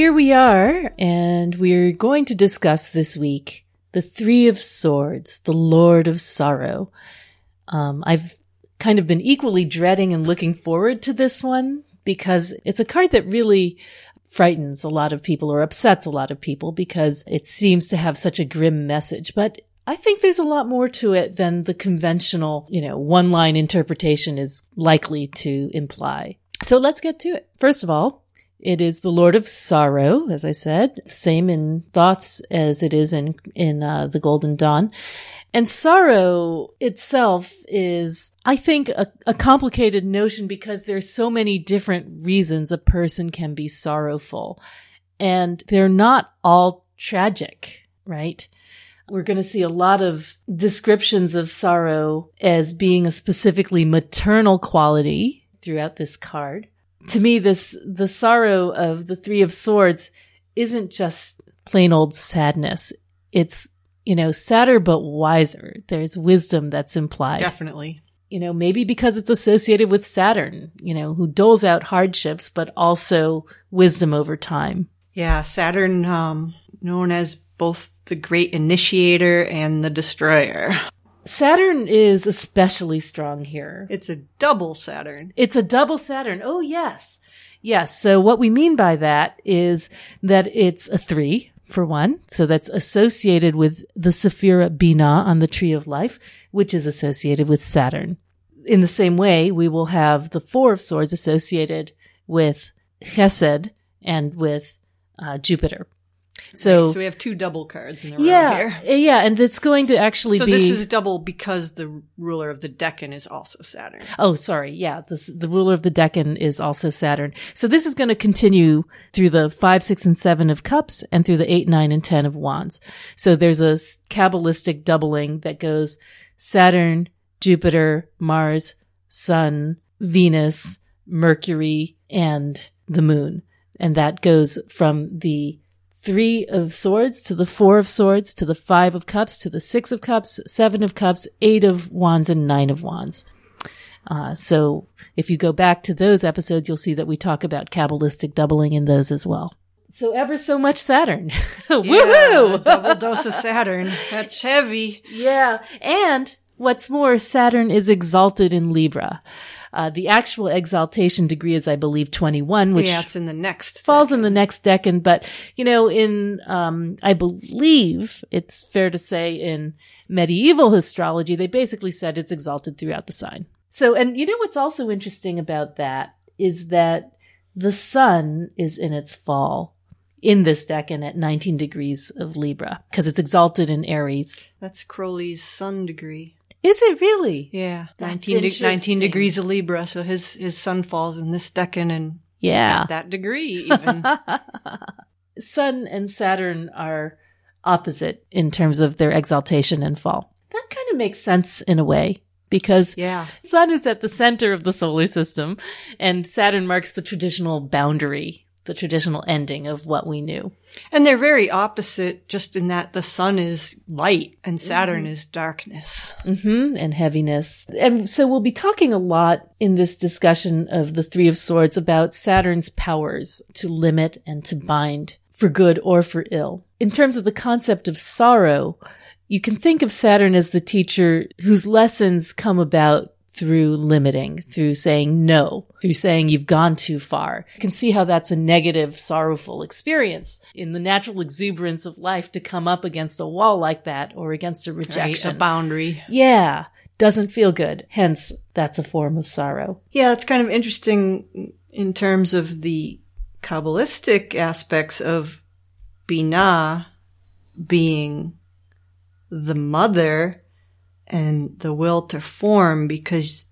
here we are, and we're going to discuss this week the Three of Swords, the Lord of Sorrow. Um, I've kind of been equally dreading and looking forward to this one because it's a card that really frightens a lot of people or upsets a lot of people because it seems to have such a grim message. But I think there's a lot more to it than the conventional, you know, one line interpretation is likely to imply. So let's get to it. First of all, it is the Lord of Sorrow, as I said, same in Thoth as it is in in uh, the Golden Dawn. And sorrow itself is, I think, a, a complicated notion because there's so many different reasons a person can be sorrowful. And they're not all tragic, right? We're going to see a lot of descriptions of sorrow as being a specifically maternal quality throughout this card. To me, this, the sorrow of the Three of Swords isn't just plain old sadness. It's you know, sadder but wiser. There's wisdom that's implied. Definitely. You know, maybe because it's associated with Saturn, you know, who doles out hardships, but also wisdom over time. Yeah, Saturn, um, known as both the great initiator and the destroyer. Saturn is especially strong here. It's a double Saturn. It's a double Saturn. Oh, yes. Yes. So what we mean by that is that it's a three, for one. So that's associated with the Sephira Bina on the tree of life, which is associated with Saturn. In the same way, we will have the four of swords associated with Chesed and with uh, Jupiter. So, so we have two double cards in row yeah, here. Uh, yeah, and it's going to actually So be. this is double because the ruler of the Decan is also Saturn. Oh, sorry. Yeah. This, the ruler of the Decan is also Saturn. So this is going to continue through the five, six, and seven of cups and through the eight, nine, and 10 of wands. So there's a Kabbalistic doubling that goes Saturn, Jupiter, Mars, Sun, Venus, Mercury, and the moon. And that goes from the three of swords to the four of swords to the five of cups to the six of cups, seven of cups, eight of wands, and nine of wands. Uh, so if you go back to those episodes, you'll see that we talk about Kabbalistic doubling in those as well. So ever so much Saturn. Woohoo! double dose of Saturn. That's heavy. Yeah. And what's more, Saturn is exalted in Libra. Uh, the actual exaltation degree is, I believe, 21, which yeah, it's in the next. falls in the next decan. But, you know, in, um, I believe it's fair to say in medieval astrology, they basically said it's exalted throughout the sign. So, and you know what's also interesting about that is that the sun is in its fall in this decan at 19 degrees of Libra because it's exalted in Aries. That's Crowley's sun degree. Is it really? Yeah, That's 19, de- 19 degrees of Libra. So his his sun falls in this Decan and Yeah. that degree even. Sun and Saturn are opposite in terms of their exaltation and fall. That kind of makes sense in a way because yeah. Sun is at the center of the solar system and Saturn marks the traditional boundary, the traditional ending of what we knew. And they're very opposite just in that the sun is light and Saturn is darkness. hmm and heaviness. And so we'll be talking a lot in this discussion of the Three of Swords about Saturn's powers to limit and to bind for good or for ill. In terms of the concept of sorrow, you can think of Saturn as the teacher whose lessons come about through limiting, through saying no, through saying you've gone too far. You can see how that's a negative, sorrowful experience in the natural exuberance of life to come up against a wall like that or against a Right? rejection. A boundary. Yeah, doesn't feel good. Hence, that's a form of sorrow. Yeah, it's kind of interesting in terms of the Kabbalistic aspects of Binah being the mother and the will to form because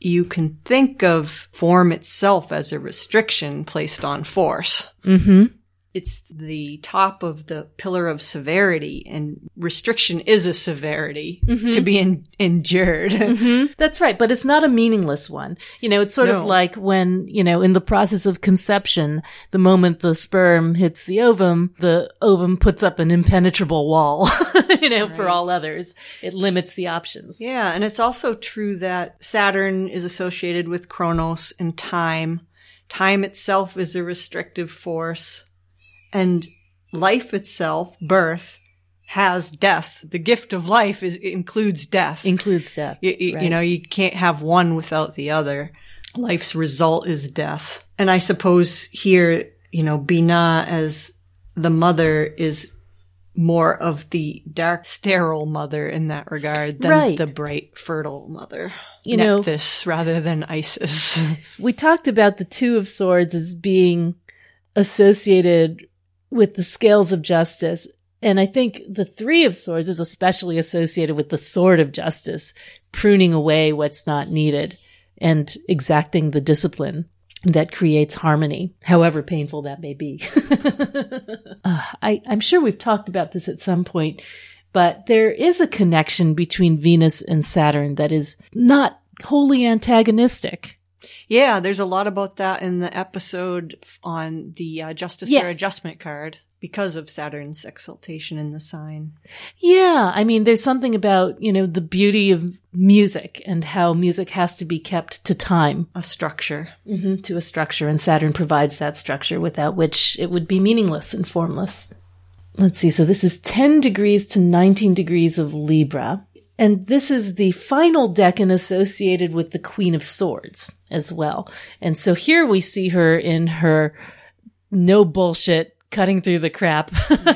you can think of form itself as a restriction placed on force. Mm-hmm. It's the top of the pillar of severity and restriction is a severity to mm-hmm. be en- endured. Mm-hmm. That's right, but it's not a meaningless one. You know, it's sort of like when, you know, in the process of conception, the moment the sperm hits the ovum, the ovum puts up an impenetrable wall, you know, for all others. It limits the options. Yeah, and it's also true that Saturn is associated with Chronos and time. Time itself is a restrictive force, and life itself, birth, has death. The gift of life is includes death. Includes death. you, you, right. you know, you can't have one without the other. Life's result is death. And I suppose here, you know, Binah as the mother is more of the dark, sterile mother in that regard than Right. the bright, fertile mother. You know- this rather than Isis. we talked about the two of swords as being associated with the scales of justice. And I think the three of swords is especially associated with the sword of justice, pruning away what's not needed and exacting the discipline that creates harmony, however painful that may be. Uh, I, I'm sure we've talked about this at some point, but there is a connection between Venus and Saturn that is not wholly antagonistic. Yeah, there's a lot about that in the episode on the uh, Justice or Adjustment card because of Saturn's exaltation in the sign. Yeah, I mean, there's something about, you know, the beauty of music and how music has to be kept to time, A structure. hmm to a structure, and Saturn provides that structure without which it would be meaningless and formless. Let's see, so this is 10 degrees to 19 degrees of Libra. And this is the final decan associated with the Queen of Swords as well. And so here we see her in her no bullshit, cutting through the crap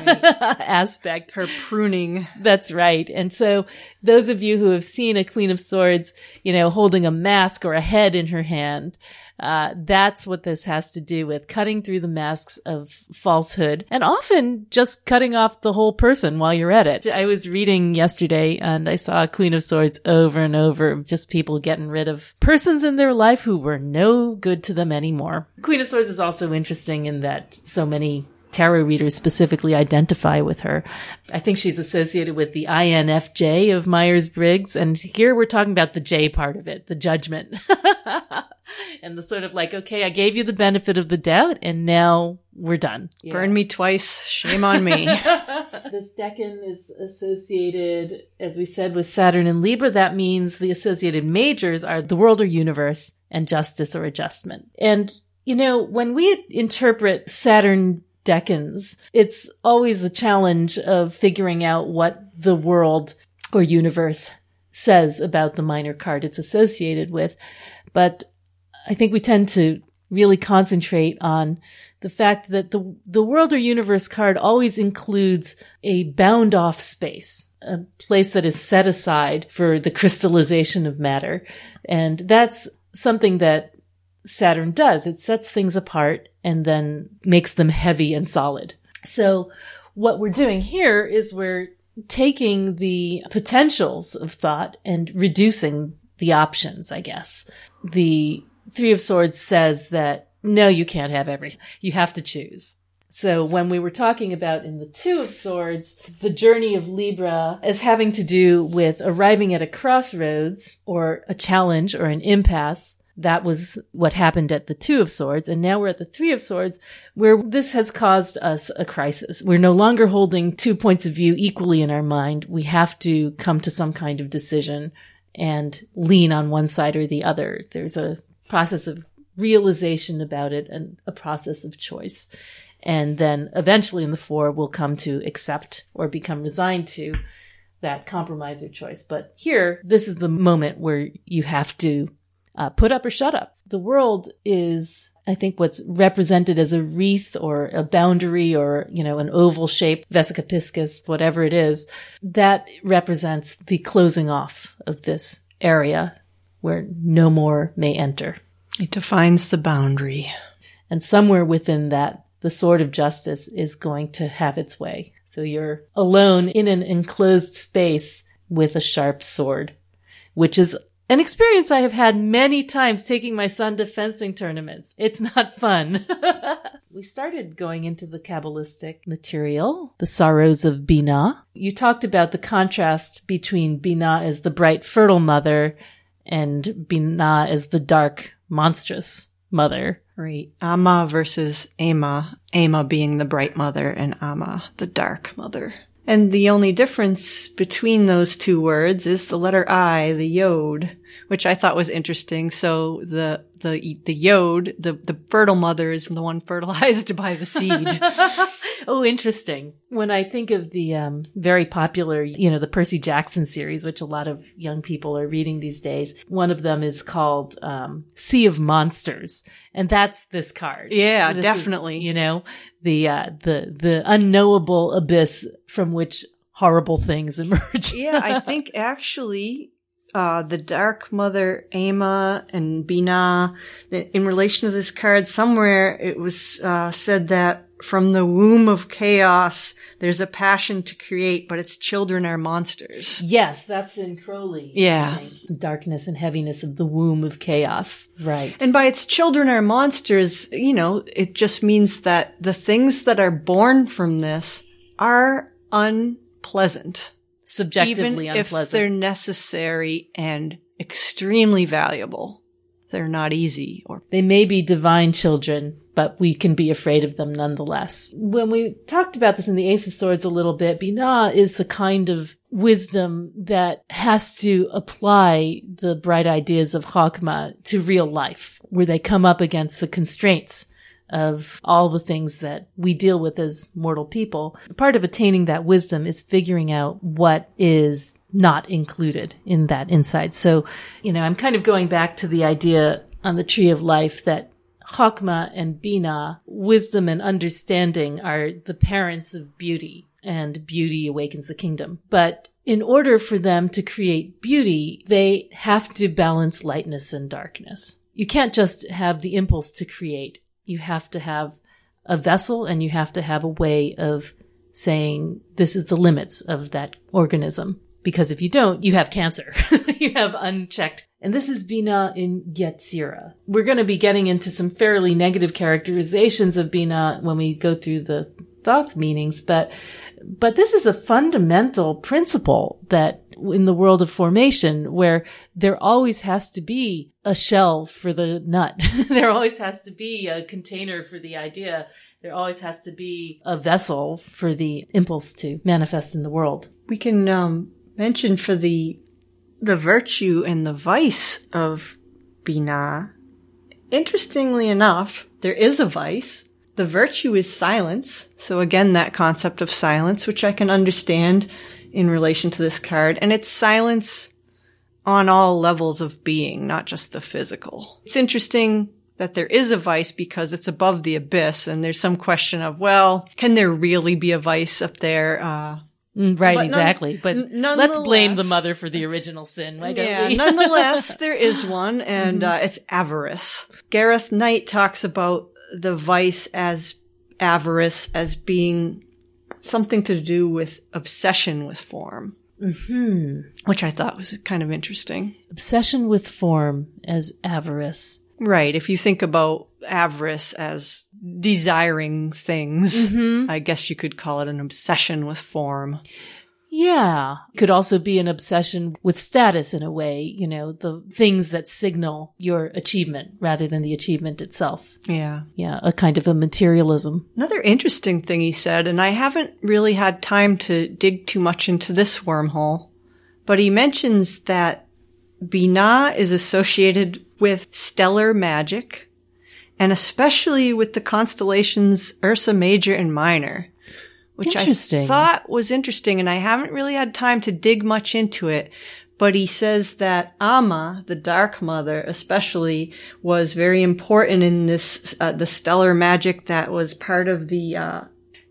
aspect. Her pruning. That's right. And so those of you who have seen a Queen of Swords, you know, holding a mask or a head in her hand, uh, that's what this has to do with cutting through the masks of falsehood and often just cutting off the whole person while you're at it. I was reading yesterday and I saw Queen of Swords over and over just people getting rid of persons in their life who were no good to them anymore. Queen of Swords is also interesting in that so many tarot readers specifically identify with her. I think she's associated with the INFJ of Myers Briggs. And here we're talking about the J part of it, the judgment. and the sort of like, okay, I gave you the benefit of the doubt and now we're done. Burn me twice. Shame on me. This decan is associated, as we said, with Saturn and Libra. That means the associated majors are the world or universe and justice or adjustment. And, you know, when we interpret Saturn decans, it's always the challenge of figuring out what the world or universe says about the minor card it's associated with. But I think we tend to really concentrate on the fact that the the world or universe card always includes a bound off space, a place that is set aside for the crystallization of matter. And that's something that Saturn does. It sets things apart and then makes them heavy and solid. So what we're doing here is we're taking the potentials of thought and reducing the options, I guess. The Three of Swords says that no, you can't have everything. You have to choose. So when we were talking about in the Two of Swords, the journey of Libra as having to do with arriving at a crossroads or a challenge or an impasse, that was what happened at the Two of Swords. And now we're at the Three of Swords, where this has caused us a crisis. We're no longer holding two points of view equally in our mind. We have to come to some kind of decision and lean on one side or the other. There's a process of realization about it and a process of choice. And then eventually in the four, we'll come to accept or become resigned to that compromise or choice. But here, this is the moment where you have to uh, put up or shut up. The world is, I think, what's represented as a wreath or a boundary or, you know, an oval shape, vesica piscis, whatever it is, that represents the closing off of this area where no more may enter. It defines the boundary. And somewhere within that, the sword of justice is going to have its way. So you're alone in an enclosed space with a sharp sword, which is An experience I have had many times taking my son to fencing tournaments. It's not fun. we started going into the Kabbalistic material, the sorrows of Binah. You talked about the contrast between Binah as the bright, fertile mother and Binah is the dark, monstrous mother. Right. Amma versus Ama. Ama being the bright mother and Amma the dark mother. And the only difference between those two words is the letter I, the yod, which I thought was interesting. So the, the, the yod, the, the fertile mother is the one fertilized by the seed. oh, interesting. When I think of the um, very popular, you know, the Percy Jackson series, which a lot of young people are reading these days, one of them is called um, Sea of Monsters, and that's this card. Yeah, This is, definitely. you know, the uh, the the unknowable abyss from which horrible things emerge. yeah, I think actually, uh, the Dark Mother Ama and Bina, in relation to this card, somewhere it was uh, said that from the womb of chaos, there's a passion to create, but its children are monsters. Yes, that's in Crowley. Yeah. Darkness and heaviness of the womb of chaos. Right. And by its children are monsters, you know, it just means that the things that are born from this are unpleasant. Subjectively even if they're necessary and extremely valuable. They're not easy or They may be divine children, but we can be afraid of them nonetheless. When we talked about this in the Ace of Swords a little bit, Binah is the kind of wisdom that has to apply the bright ideas of Chokmah to real life, where they come up against the constraints of all the things that we deal with as mortal people. Part of attaining that wisdom is figuring out what is not included in that insight. So, you know, I'm kind of going back to the idea on the tree of life that Chokmah and Bina, wisdom and understanding are the parents of beauty and beauty awakens the kingdom. But in order for them to create beauty, they have to balance lightness and darkness. You can't just have the impulse to create. You have to have a vessel and you have to have a way of saying this is the limits of that organism. Because if you don't, you have cancer. you have unchecked. And this is Bina in Yetzira. We're going to be getting into some fairly negative characterizations of Bina when we go through the Thoth meanings, but but this is a fundamental principle that in the world of formation where there always has to be a shell for the nut. there always has to be a container for the idea. There always has to be a vessel for the impulse to manifest in the world. we can um, mention for the the virtue and the vice of Bina. Interestingly enough, there is a vice. The virtue is silence. So again, that concept of silence, which I can understand in relation to this card, and it's silence on all levels of being, not just the physical. It's interesting that there is a vice because it's above the abyss, and there's some question of, well, can there really be a vice up there? Uh, Mm, Right, But none- exactly. But n- let's blame the mother for the original sin. Why don't yeah, we? nonetheless, there is one, and Mm-hmm. uh, it's avarice. Gareth Knight talks about the vice as avarice as being something to do with obsession with form, hmm which I thought was kind of interesting. Obsession with form as avarice. Right. If you think about avarice as desiring things, Mm-hmm. I guess you could call it an obsession with form. Yeah. Could also be an obsession with status in a way, you know, the things that signal your achievement rather than the achievement itself. Yeah. Yeah, a kind of a materialism. Another interesting thing he said, and I haven't really had time to dig too much into this wormhole, but he mentions that Binah is associated with stellar magic, and especially with the constellations Ursa Major and Minor, which I thought was interesting, and I haven't really had time to dig much into it. But he says that Amma, the Dark Mother, especially, was very important in this, uh, the stellar magic that was part of the, uh,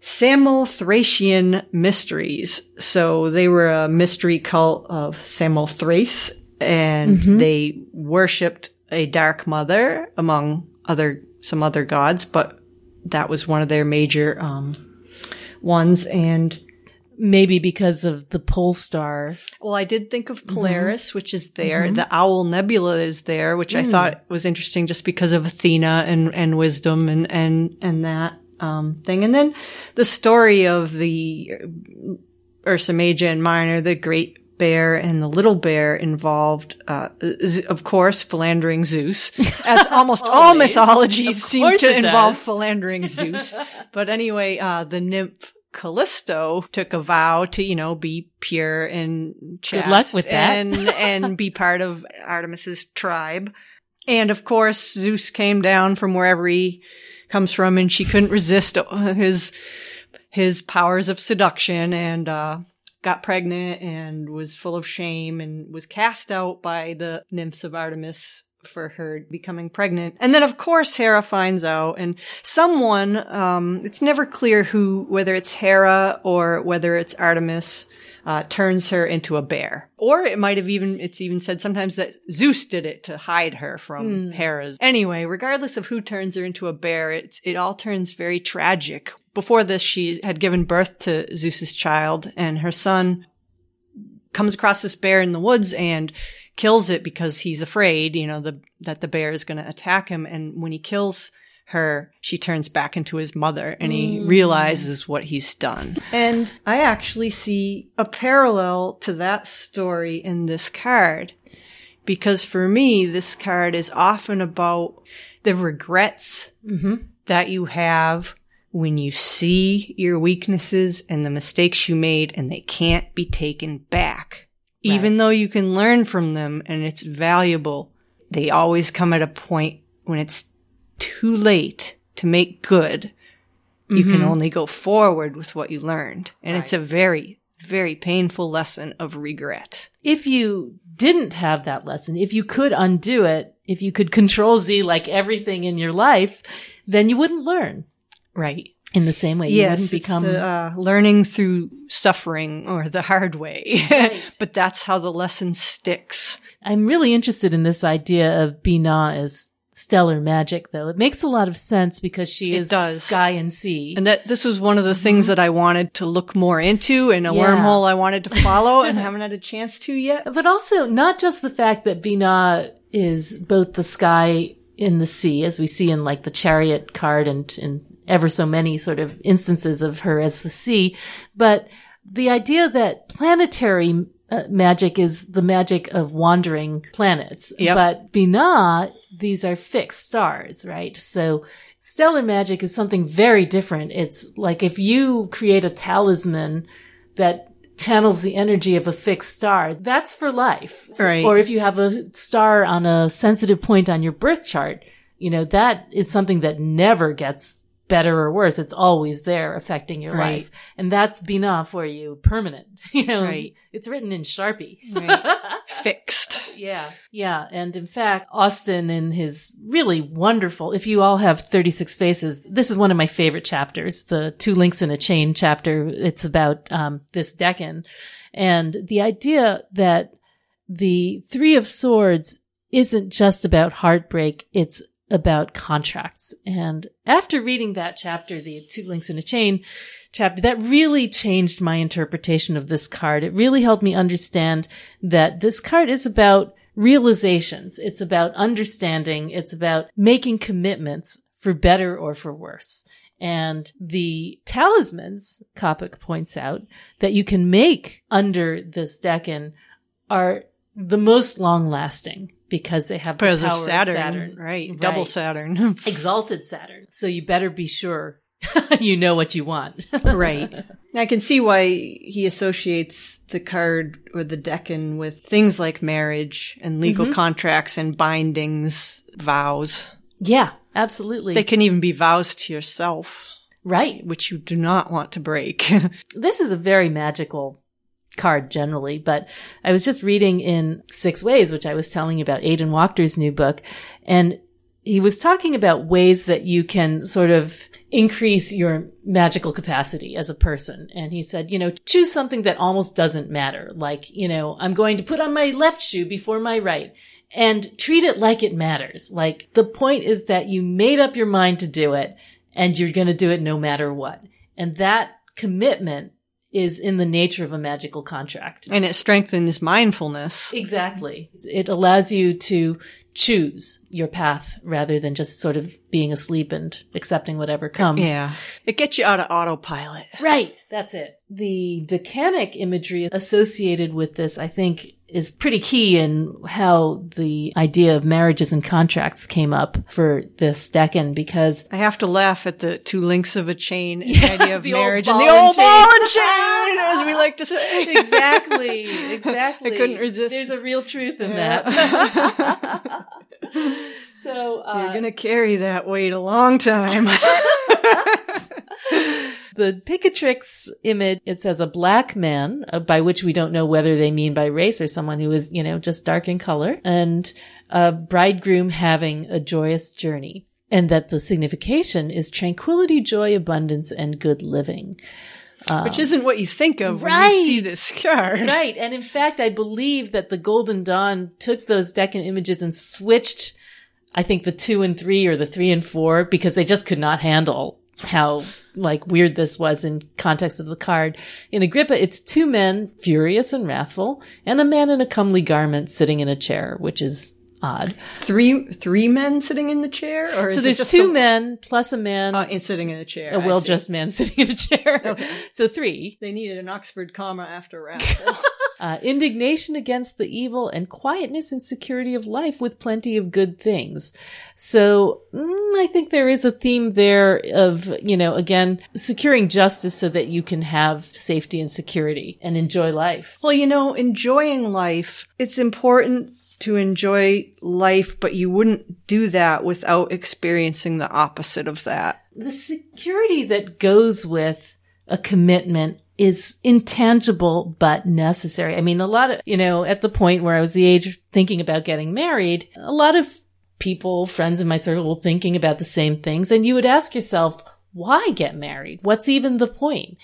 Samothracian mysteries. So they were a mystery cult of Samothrace and they worshipped a dark mother among other, some other gods, but that was one of their major, um, ones. And maybe because of the pole star. Well, I did think Mm-hmm. of Polaris, which is there. The Owl Nebula is there, which I Mm. thought was interesting just because of Athena and, and wisdom and, and, and that, um, thing. And then the story of the Ursa Major and Minor, the great bear and the little bear involved, uh, of course, philandering Zeus, as almost all mythologies seem to involve does. philandering Zeus. But anyway, uh, the nymph Callisto took a vow to, you know, be pure and chaste Good luck with that. and, and be part of Artemis's tribe. And of course, Zeus came down from wherever he comes from and she couldn't resist his, his powers of seduction and, uh, got pregnant and was full of shame and was cast out by the nymphs of Artemis for her becoming pregnant. And then of course Hera finds out and someone, um, it's never clear who, whether it's Hera or whether it's Artemis, uh, turns her into a bear. Or it might have even, it's even said sometimes that Zeus did it to hide her from Hera's. Anyway, regardless of who turns her into a bear, it's, it all turns very tragic. Before this, she had given birth to Zeus's child and her son comes across this bear in the woods and kills it because he's afraid, you know, the, that the bear is going to attack him. And when he kills her, she turns back into his mother and he mm. realizes what he's done. And I actually see a parallel to that story in this card because for me, this card is often about the regrets mm-hmm. that you have when you see your weaknesses and the mistakes you made and they can't be taken back. Even though you can learn from them and it's valuable, they always come at a point when it's too late to make good. You can mm-hmm. only go forward with what you learned. And it's a very, very painful lesson of regret. If you didn't have that lesson, if you could undo it, if you could control Z like everything in your life, then you wouldn't learn Right. in the same way. You yes, wouldn't it's become the, uh, learning through suffering or the hard way. Right. but that's how the lesson sticks. I'm really interested in this idea of Binah as stellar magic, though. It makes a lot of sense because she It is does. sky and sea. And that this was one of the things that I wanted to look more into and a Yeah. wormhole I wanted to follow and haven't had a chance to yet. but also not just the fact that Binah is both the sky and the sea, as we see in like the chariot card and, and ever so many sort of instances of her as the sea, but the idea that planetary uh, magic is the magic of wandering planets. Yep. But Binah, these are fixed stars, right? So stellar magic is something very different. It's like if you create a talisman that channels the energy of a fixed star, that's for life. Right. Or if you have a star on a sensitive point on your birth chart, you know, that is something that never gets better or worse. It's always there affecting your Right. life. And that's Binah for you, permanent. You know, Right. it's written in Sharpie. Fixed. Yeah. Yeah. And in fact, Austin in his really wonderful, if you all have 36 faces, this is one of my favorite chapters, the two links in a chain chapter. It's about, um, this Decan and the idea that the three of swords isn't just about heartbreak. It's about contracts. And after reading that chapter, the two links in a chain chapter, that really changed my interpretation of this card. It really helped me understand that this card is about realizations. It's about understanding. It's about making commitments for better or for worse. And the talismans, Coppock points out, that you can make under this Decan are the most long lasting because they have Because the of power Saturn, right? Double Saturn. Exalted Saturn. So you better be sure you know what you want. right. I can see why he associates the card or the Decan with things like marriage and legal mm-hmm. contracts and bindings, vows. yeah, absolutely. They can even be vows to yourself, right. which you do not want to break. This is a very magical card generally, but I was just reading in Six Ways, which I was telling you about Aidan Wachter's new book, and he was talking about ways that you can sort of increase your magical capacity as a person. And he said, you know, choose something that almost doesn't matter. Like, you know, I'm going to put on my left shoe before my right and treat it like it matters. Like the point is that you made up your mind to do it and you're going to do it no matter what. And that commitment is in the nature of a magical contract. And it strengthens mindfulness. Exactly. It allows you to choose your path rather than just sort of being asleep and accepting whatever comes. Yeah. It gets you out of autopilot. Right. That's it. The decanic imagery associated with this, I think, is pretty key in how the idea of marriages and contracts came up for this decan because I have to laugh at the two links of a chain the idea of marriage and the old ball and chain, as we like to say. exactly, exactly. I couldn't resist. There's a real truth in Yeah. that. so uh, You're gonna carry that weight a long time. the Picatrix image, it says a black man, uh, by which we don't know whether they mean by race or someone who is, you know, just dark in color, and a bridegroom having a joyous journey. And that the signification is tranquility, joy, abundance, and good living. Which isn't what you think of when you see this card. Right. And in fact, I believe that the Golden Dawn took those Decan images and switched, I think, the two and three or the three and four because they just could not handle how like weird this was in context of the card. In Agrippa, it's two men, furious and wrathful, and a man in a comely garment sitting in a chair, which is odd. Three three men sitting in the chair, or So there's two the- men plus a man, uh, sitting in a chair. a well dressed man sitting in a chair. Okay. So three. They needed an Oxford comma after wrathful. uh, indignation against the evil and quietness and security of life with plenty of good things. So mm, I think there is a theme there of, you know, again, securing justice so that you can have safety and security and enjoy life. well, you know, enjoying life. It's important to enjoy life, but you wouldn't do that without experiencing the opposite of that. The security that goes with a commitment is intangible but necessary. I mean, a lot of, you know, at the point where I was the age thinking about getting married, a lot of people, friends in my circle were thinking about the same things. And you would ask yourself, why get married? What's even the point?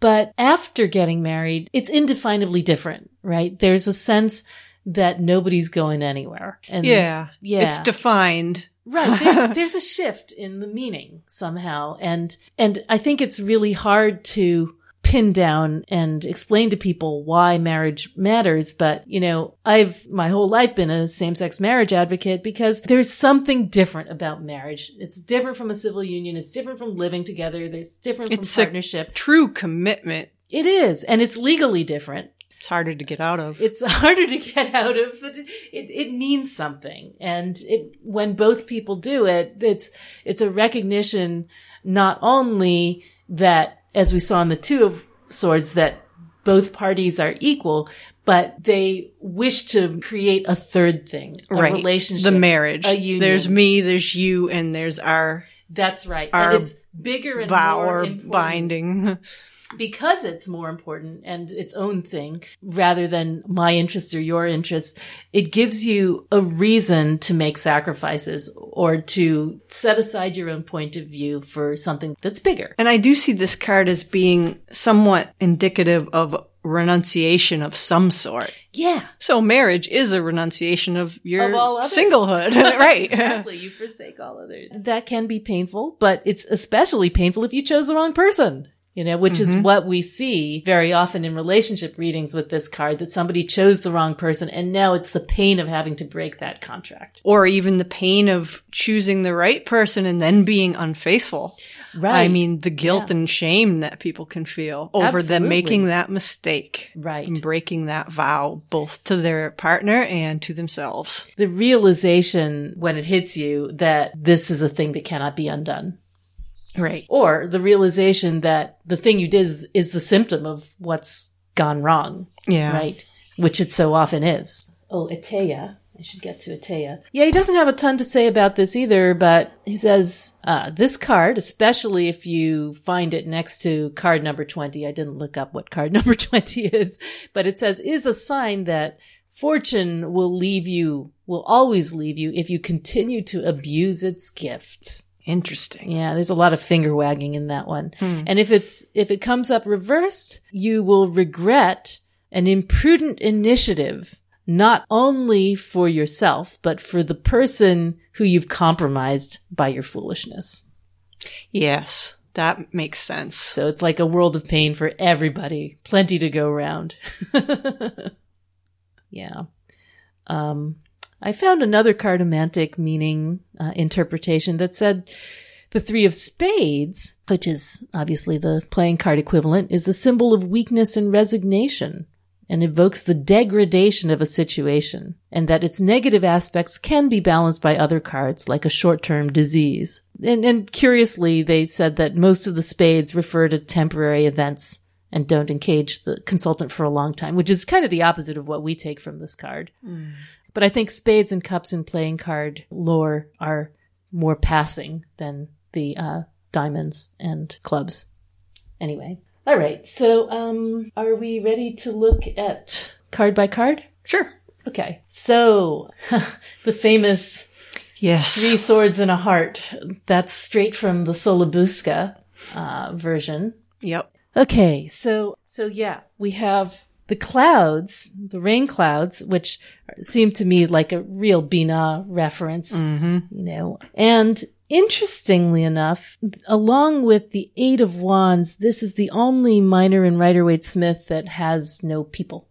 But after getting married, it's indefinably different, right? There's a sense that nobody's going anywhere. And Yeah. Yeah. It's defined. Right. There's, there's a shift in the meaning somehow. And, and I think it's really hard to pin down and explain to people why marriage matters. But, you know, I've my whole life been a same sex marriage advocate because there's something different about marriage. It's different from a civil union. It's different from living together. There's different It's from a- partnership. True commitment. It is. And it's legally different It's harder to get out of. it's harder to get out of, but it, it, it means something. And it, when both people do it, it's, it's a recognition not only that, as we saw in the two of swords, that both parties are equal, but they wish to create a third thing, a right. relationship, The marriage. a union. There's me, there's you, and there's our That's right. our and it's bigger and vow more important. binding. because it's more important and its own thing rather than my interests or your interests, it gives you a reason to make sacrifices or to set aside your own point of view for something that's bigger. And I do see this card as being somewhat indicative of renunciation of some sort. Yeah. So marriage is a renunciation of your Of singlehood, right? exactly. You forsake all others. That can be painful, but it's especially painful if you chose the wrong person. You know, which is mm-hmm. what we see very often in relationship readings with this card that somebody chose the wrong person and now it's the pain of having to break that contract. or even the pain of choosing the right person and then being unfaithful. Right. I mean, the guilt Yeah. and shame that people can feel over them making that mistake. Right. And breaking that vow both to their partner and to themselves. the realization when it hits you that this is a thing that cannot be undone. Right. Or the realization that the thing you did is, is the symptom of what's gone wrong, Yeah. right? Which it so often is. Oh, Etteilla. I should get to Etteilla. Yeah, he doesn't have a ton to say about this either, but he says, uh, this card, especially if you find it next to card number 20, I didn't look up what card number 20 is, but it says, is a sign that fortune will leave you, will always leave you if you continue to abuse its gifts. Interesting. Yeah, there's a lot of finger wagging in that one. And if it's, if it comes up reversed, you will regret an imprudent initiative, not only for yourself, but for the person who you've compromised by your foolishness. Yes. That makes sense. So it's like a world of pain for everybody. Plenty to go around. yeah. Um, I found another cartomantic meaning uh, interpretation that said the three of spades, which is obviously the playing card equivalent, is a symbol of weakness and resignation and evokes the degradation of a situation, and that its negative aspects can be balanced by other cards, like a short-term disease. And, and curiously, they said that most of the spades refer to temporary events and don't engage the consultant for a long time, which is kind of the opposite of what we take from this card. But I think spades and cups in playing card lore are more passing than the uh, diamonds and clubs. Anyway, all right. So, um, are we ready to look at card by card? Sure. Okay. So, the famous Yes. three swords and a heart. That's straight from the Sola Busca uh, version. Yep. Okay, so so yeah, we have the clouds, the rain clouds, which seem to me like a real Bina reference, Mm-hmm. you know. And interestingly enough, along with the Eight of Wands, this is the only minor in Rider Waite Smith that has no people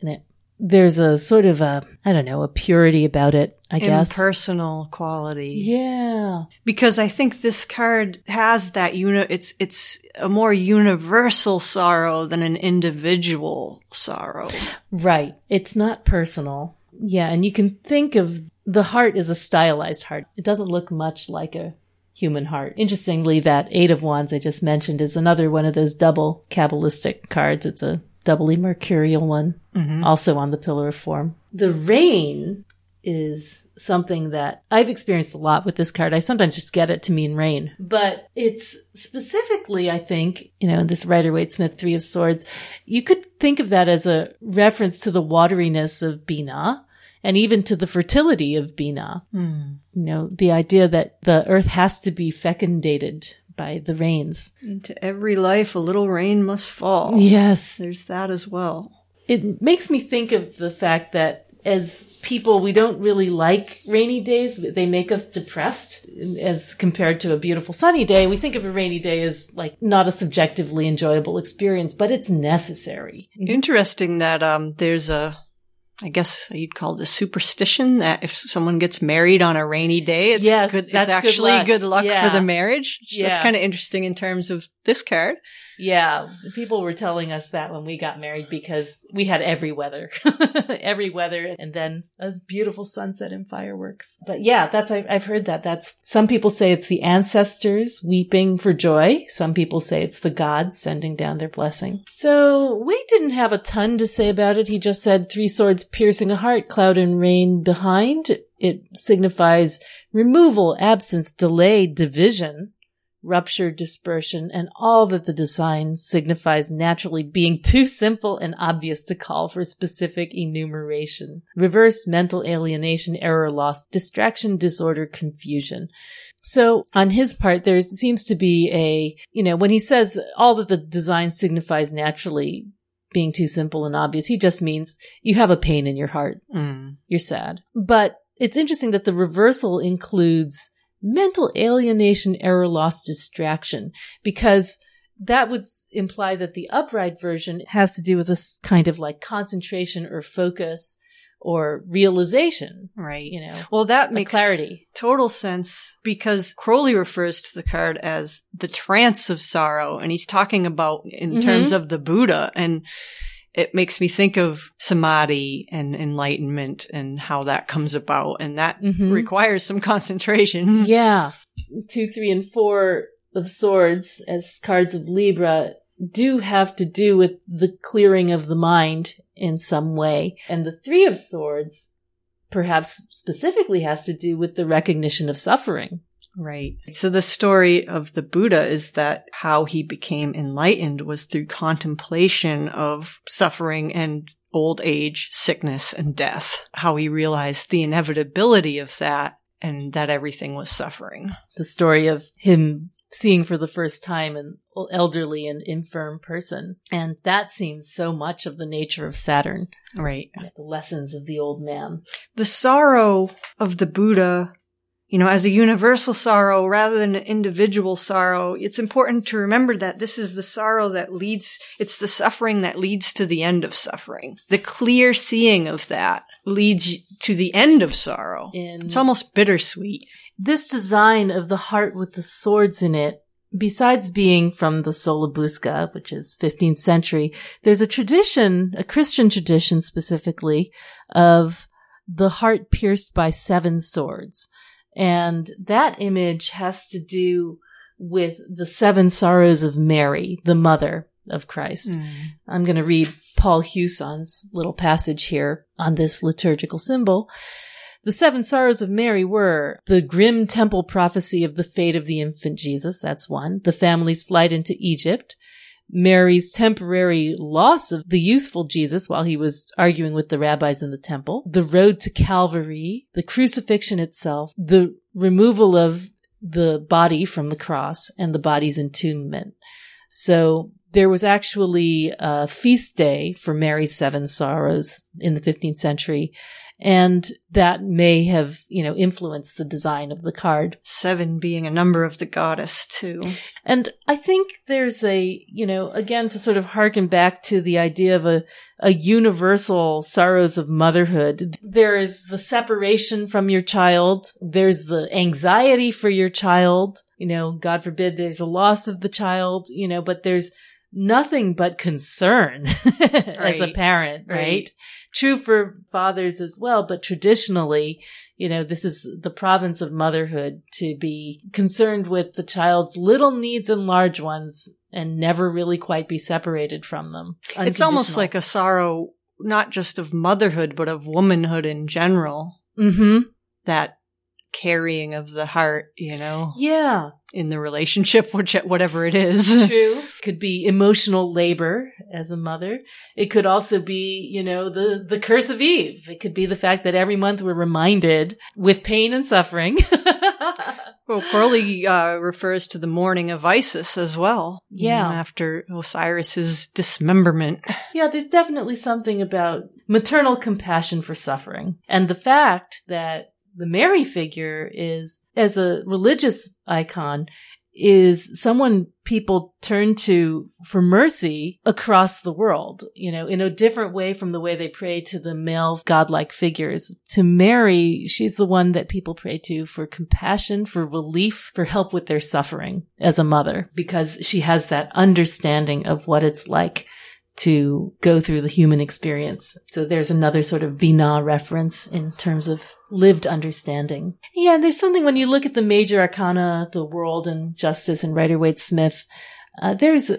in it. There's a sort of a, I don't know, a purity about it, I guess. Impersonal quality. yeah. because I think this card has that uni- it's it's a more universal sorrow than an individual sorrow. Right. It's not personal. Yeah, and you can think of the heart as a stylized heart. It doesn't look much like a human heart. Interestingly, that Eight of Wands I just mentioned is another one of those double Kabbalistic cards. It's a doubly mercurial one, mm-hmm. also on the Pillar of Form. The rain is something that I've experienced a lot with this card. I sometimes just get it to mean rain, but it's specifically, I think, you know, this Rider Waite Smith Three of Swords, you could think of that as a reference to the wateriness of Bina and even to the fertility of Bina. Hmm. You know, the idea that the earth has to be fecundated by the rains. Into every life, a little rain must fall. Yes. There's that as well. it makes me think of the fact that as people, we don't really like rainy days. They make us depressed as compared to a beautiful sunny day. We think of a rainy day as like not a subjectively enjoyable experience, but it's necessary. Interesting that um there's a I guess you'd call it a superstition that if someone gets married on a rainy day, it's Yes, good, it's that's good actually luck. good luck, Yeah. for the marriage. That's Yeah. kind of interesting in terms of this card. Yeah, people were telling us that when we got married because we had every weather, every weather, and then a beautiful sunset and fireworks. But yeah, that's I've, heard that. That's some people say it's the ancestors weeping for joy. Some people say it's the gods sending down their blessing. So Waite didn't have a ton to say about it. He just said three swords piercing a heart, cloud and rain behind. It signifies removal, absence, delay, division rupture, dispersion, and all that the design signifies naturally being too simple and obvious to call for specific enumeration. Reverse mental alienation, error, loss, distraction, disorder, confusion. So on his part, there seems to be a, you know, when he says all that the design signifies naturally being too simple and obvious, he just means you have a pain in your heart Mm. you're sad. But it's interesting that the reversal includes mental alienation, error, loss, distraction, because that would imply that the upright version has to do with this kind of like concentration or focus or realization, Right. you know, Well, that makes clarity. total sense because Crowley refers to the card as the trance of sorrow, and he's talking about in Mhm. terms of the Buddha, and it makes me think of samadhi and enlightenment and how that comes about, and that Mhm. requires some concentration. Yeah. Two, three, and four of swords as cards of Libra do have to do with the clearing of the mind in some way. And the three of swords perhaps specifically has to do with the recognition of suffering. Right. So the story of the Buddha is that how he became enlightened was through contemplation of suffering and old age, sickness, and death. How he realized the inevitability of that and that everything was suffering. The story of him seeing for the first time an elderly and infirm person. And that seems so much of the nature of Saturn, Right. the lessons of the old man. The sorrow of the Buddha you know, as a universal sorrow rather than an individual sorrow, it's important to remember that this is the sorrow that leads, it's the suffering that leads to the end of suffering. The clear seeing of that leads to the end of sorrow. In It's almost bittersweet. this design of the heart with the swords in it, besides being from the Sola Busca, which is 15th century, there's a tradition, a Christian tradition specifically, of the heart pierced by seven swords. And that image has to do with the seven sorrows of Mary, the mother of Christ. Hmm. I'm going to read Paul Huson's little passage here on this liturgical symbol. The seven sorrows of Mary were the grim temple prophecy of the fate of the infant Jesus. That's one. The family's flight into Egypt. Mary's temporary loss of the youthful Jesus while he was arguing with the rabbis in the temple. The road to Calvary. The crucifixion itself. The removal of the body from the cross and the body's entombment. So there was actually a feast day for Mary's seven sorrows in the 15th century. And that may have, you know, influenced the design of the card. Seven being a number of the goddess too. And I think there's a, you know, again, to sort of harken back to the idea of a, a universal sorrows of motherhood. There is the separation from your child. There's the anxiety for your child. You know, God forbid there's a loss of the child, you know, but there's nothing but concern as a parent, right? Right. True for fathers as well, but traditionally, you know, this is the province of motherhood to be concerned with the child's little needs and large ones and never really quite be separated from them. It's almost like a sorrow, not just of motherhood, but of womanhood in general. hmm That carrying of the heart, you know, Yeah, in the relationship, which whatever it is. true. Could be emotional labor as a mother. It could also be, you know, the, the curse of Eve. It could be the fact that every month we're reminded with pain and suffering. Well, Crowley uh, refers to the mourning of Isis as well. you Yeah. know, after Osiris's dismemberment. Yeah, there's definitely something about maternal compassion for suffering. And the fact that the Mary figure is, as a religious icon, is someone people turn to for mercy across the world, you know, in a different way from the way they pray to the male godlike figures. To Mary, she's the one that people pray to for compassion, for relief, for help with their suffering as a mother, because she has that understanding of what it's like to go through the human experience. So there's another sort of Binah reference in terms of lived understanding. Yeah, there's something when you look at the major arcana, the world and justice and Rider Waite Smith, uh, there's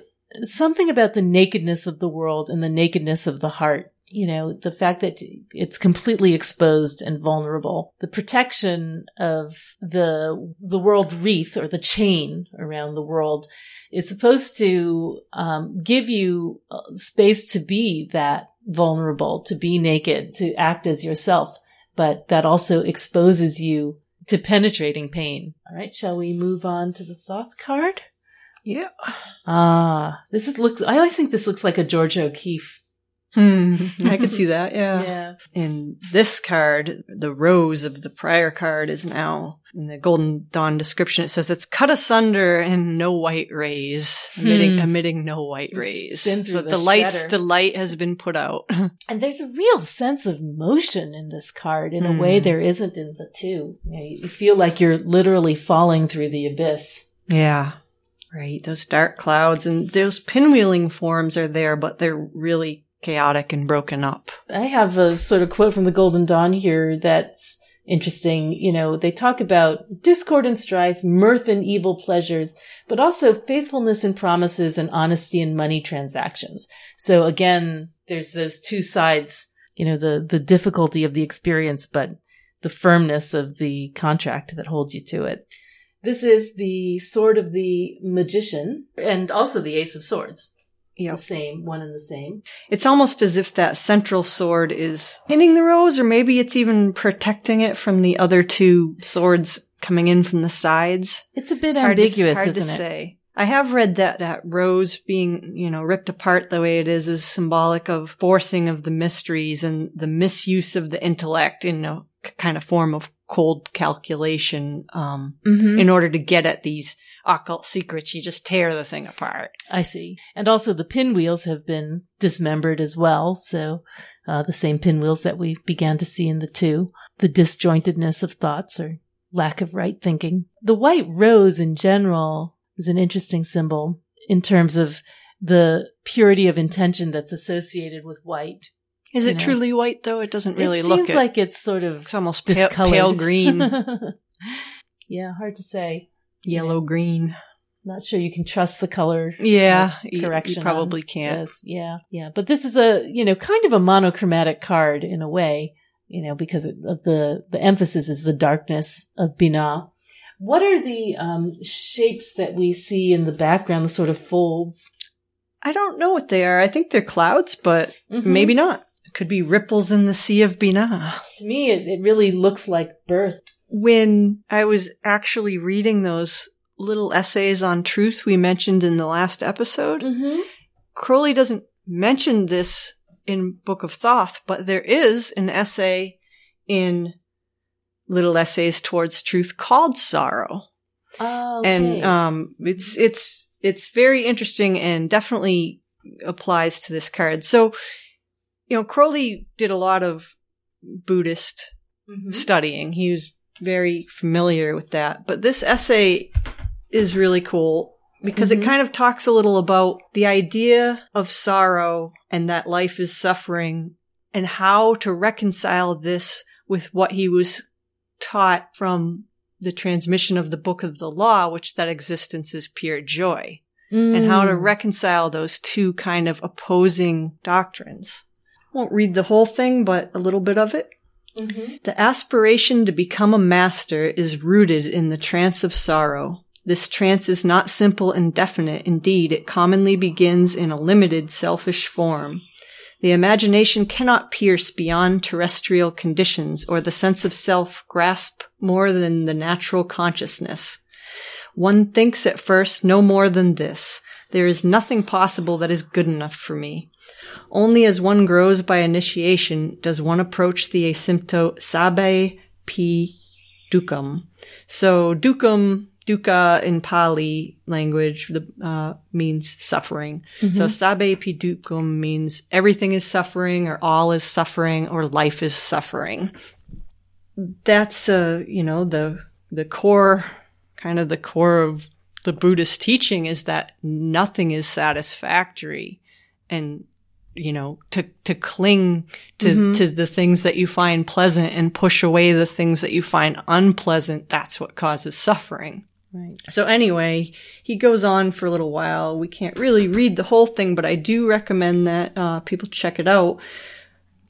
something about the nakedness of the world and the nakedness of the heart. You know, the fact that it's completely exposed and vulnerable. The protection of the, the world wreath or the chain around the world is supposed to um, give you uh, space to be that vulnerable, to be naked, to act as yourself, but that also exposes you to penetrating pain. All right, shall we move on to the Thoth card? Yeah. Ah, this is looks. I always think this looks like a George O'Keeffe. Hmm. I could see that. Yeah. Yeah. In this card, the rose of the prior card is now in the Golden Dawn description. It says it's cut asunder and no white rays, emitting, Hmm. emitting no white It's rays. So the the lights, shredder. the light has been put out. And there's a real sense of motion in this card in a Hmm. way there isn't in the two. You, know, you feel like you're literally falling through the abyss. yeah. Right. Those dark clouds and those pinwheeling forms are there, but they're really chaotic and broken up. I have a sort of quote from the Golden Dawn here that's interesting. You know, they talk about discord and strife, mirth and evil pleasures, but also faithfulness and promises and honesty and money transactions. So again, there's those two sides, you know, the, the difficulty of the experience, but the firmness of the contract that holds you to it. This is the sword of the magician and also the ace of swords. Yep. The same, one and the same. It's almost as if that central sword is hitting the rose, or maybe it's even protecting it from the other two swords coming in from the sides. It's a bit It's hard to- ambiguous, hard isn't to it? say. I have read that that rose being, you know, ripped apart the way it is is symbolic of forcing of the mysteries and the misuse of the intellect in a kind of form of cold calculation. Um, Mhm. in order to get at these occult secrets, you just tear the thing apart. I see. And also the pinwheels have been dismembered as well. So, uh, the same pinwheels that we began to see in the two. The disjointedness of thoughts or lack of right thinking. The white rose in general is an interesting symbol in terms of the purity of intention that's associated with white. Is it know. truly white though? It doesn't really look. it look seems it. like it's sort of it's almost pale, pale green, yeah, hard to say. Yellow green. Not sure you can trust the color. Yeah, uh, correction. You probably can't. Yes, yeah, yeah. But this is a you know kind of a monochromatic card in a way, you know, because of the the emphasis is the darkness of Binah. What are the um, shapes that we see in the background? The sort of folds. I don't know what they are. I think they're clouds, but Mhm. maybe not. It could be ripples in the sea of Binah. To me, it, it really looks like birth. When I was actually reading those little essays on truth we mentioned in the last episode, Mm-hmm. Crowley doesn't mention this in Book of Thoth, but there is an essay in Little Essays Towards Truth called Sorrow. Oh, and um it's it's it's very interesting and definitely applies to this card so you know crowley did a lot of buddhist Mm-hmm. studying he was very familiar with that but this essay is really cool because Mhm. it kind of talks a little about the idea of sorrow and that life is suffering and how to reconcile this with what he was taught from the transmission of the book of the law, which that existence is pure joy, and how to Mm. reconcile those two kind of opposing doctrines. Won't read the whole thing, but a little bit of it. Mhm. The aspiration to become a master is rooted in the trance of sorrow. This trance is not simple and definite. Indeed, it commonly begins in a limited, selfish form. The imagination cannot pierce beyond terrestrial conditions or the sense of self grasp more than the natural consciousness. One thinks at first no more than this. There is nothing possible that is good enough for me. Only as one grows by initiation does one approach the asymptote sabe p dukam. So dukam, dukkha in Pali language the, uh, means suffering. So sabe p dukam means everything is suffering or all is suffering or life is suffering. That's, uh, you know, the, the core, kind of the core of the Buddhist teaching is that nothing is satisfactory and you know to to cling to to the things that you find pleasant and push away the things that you find unpleasant that's what causes suffering. Right. so anyway he goes on for a little while. We can't really read the whole thing but i do recommend that uh, people check it out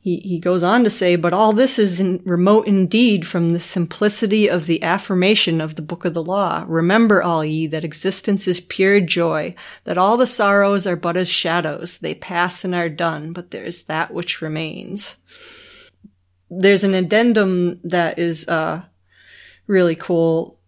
he, he goes on to say, but all this is in, remote indeed from the simplicity of the affirmation of the book of the law. Remember, all ye, that existence is pure joy, that all the sorrows are but as shadows. They pass and are done, but there is that which remains. There's an addendum that is, uh, really cool.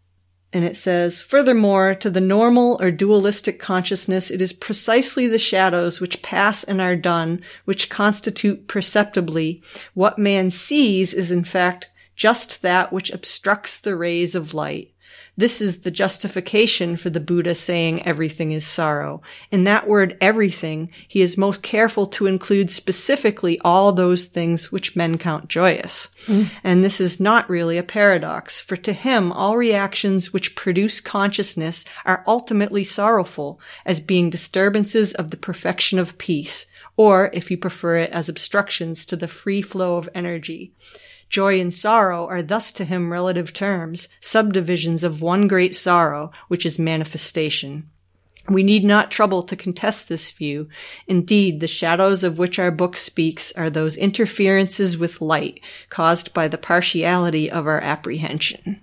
And it says, furthermore, to the normal or dualistic consciousness, it is precisely the shadows which pass and are done, which constitute perceptibly what man sees is in fact just that which obstructs the rays of light. This is the justification for the Buddha saying everything is sorrow. In that word everything, he is most careful to include specifically all those things which men count joyous. Mm. And this is not really a paradox, for to him all reactions which produce consciousness are ultimately sorrowful, as being disturbances of the perfection of peace, or, if you prefer it, as obstructions to the free flow of energy. Joy and sorrow are thus to him relative terms, subdivisions of one great sorrow, which is manifestation. We need not trouble to contest this view. Indeed, the shadows of which our book speaks are those interferences with light caused by the partiality of our apprehension.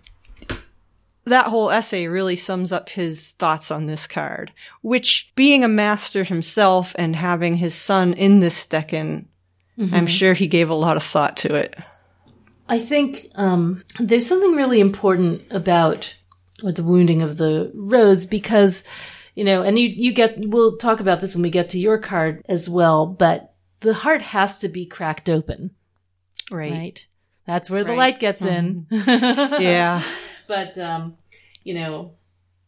That whole essay really sums up his thoughts on this card, which, being a master himself and having his sun in this decan, I'm mm-hmm. sure he gave a lot of thought to it. I think um, there's something really important about the wounding of the rose because, you know, and you, you get, we'll talk about this when we get to your card as well, but the heart has to be cracked open, right? That's where the light gets in. Yeah. But, um, you know,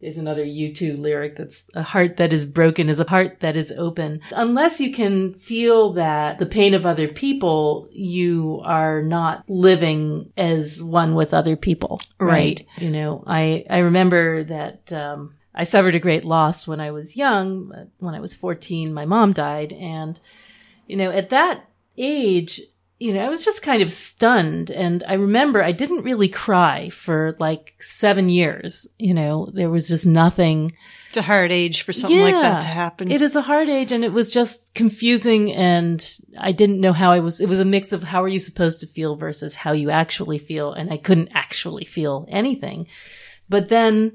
there's another U2 lyric that's a heart that is broken is a heart that is open. Unless you can feel that the pain of other people, you are not living as one with other people. Right. You know, I, I remember that, um, I suffered a great loss when I was young. When I was 14, my mom died. And, you know, at that age, you know, I was just kind of stunned. And I remember I didn't really cry for like seven years. You know, there was just nothing. It's a hard age for something like that to happen. It is a hard age and it was just confusing. And I didn't know how I was, it was a mix of how are you supposed to feel versus how you actually feel. And I couldn't actually feel anything. But then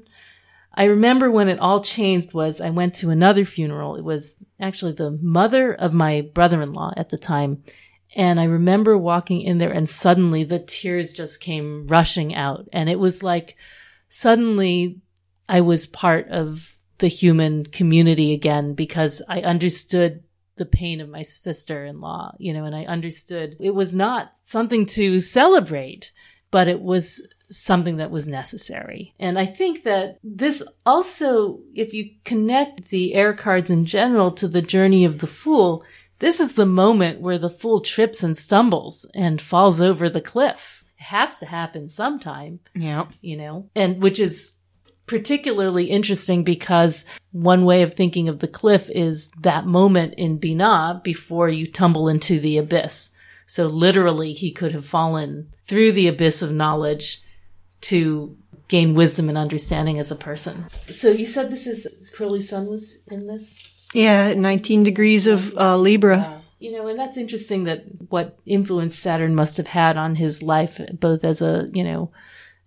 I remember when it all changed was I went to another funeral. It was actually the mother of my brother-in-law at the time. And I remember walking in there and suddenly the tears just came rushing out. And it was like suddenly I was part of the human community again because I understood the pain of my sister-in-law, you know, and I understood it was not something to celebrate, but it was something that was necessary. And I think that this also, if you connect the air cards in general to the journey of the fool, this is the moment where the fool trips and stumbles and falls over the cliff. It has to happen sometime yeah. you know, and which is particularly interesting because one way of thinking of the cliff is that moment in Binah before you tumble into the abyss. So literally he could have fallen through the abyss of knowledge to gain wisdom and understanding as a person. So you said this is Crowley's sun was in this? Yeah. 19 degrees of uh, Libra. You know, and that's interesting that what influence Saturn must have had on his life, both as a, you know,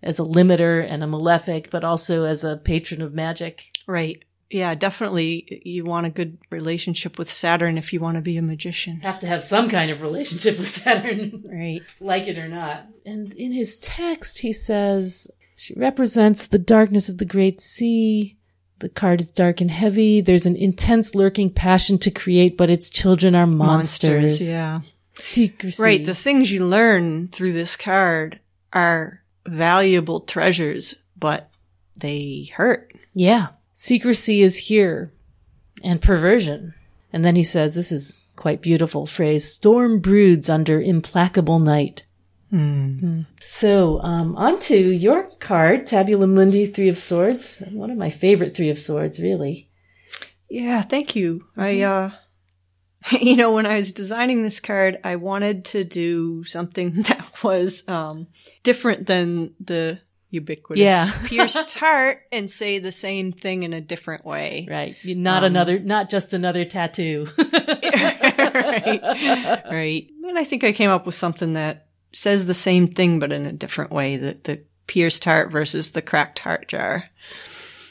as a limiter and a malefic, but also as a patron of magic. Right. Yeah, definitely. You want a good relationship with Saturn if you want to be a magician. Have to have some kind of relationship with Saturn, Right. like it or not. And in his text, he says, she represents the darkness of the great sea. The card is dark and heavy. There's an intense lurking passion to create, but its children are monsters. Yeah. Secrecy. Right. The things you learn through this card are valuable treasures, but they hurt. Yeah. Secrecy is here and perversion. And then he says, this is quite beautiful phrase, storm broods under implacable night. Hmm. So, um, on to your card, Tabula Mundi, Three of Swords. One of my favorite Three of Swords, really. Yeah, thank you. I, uh, you know, when I was designing this card, I wanted to do something that was, um, different than the ubiquitous Yeah. pierced heart and say the same thing in a different way. Right. Not another, not just another tattoo. right. Right. And I think I came up with something that says the same thing, but in a different way. The, the pierced heart versus the cracked heart jar.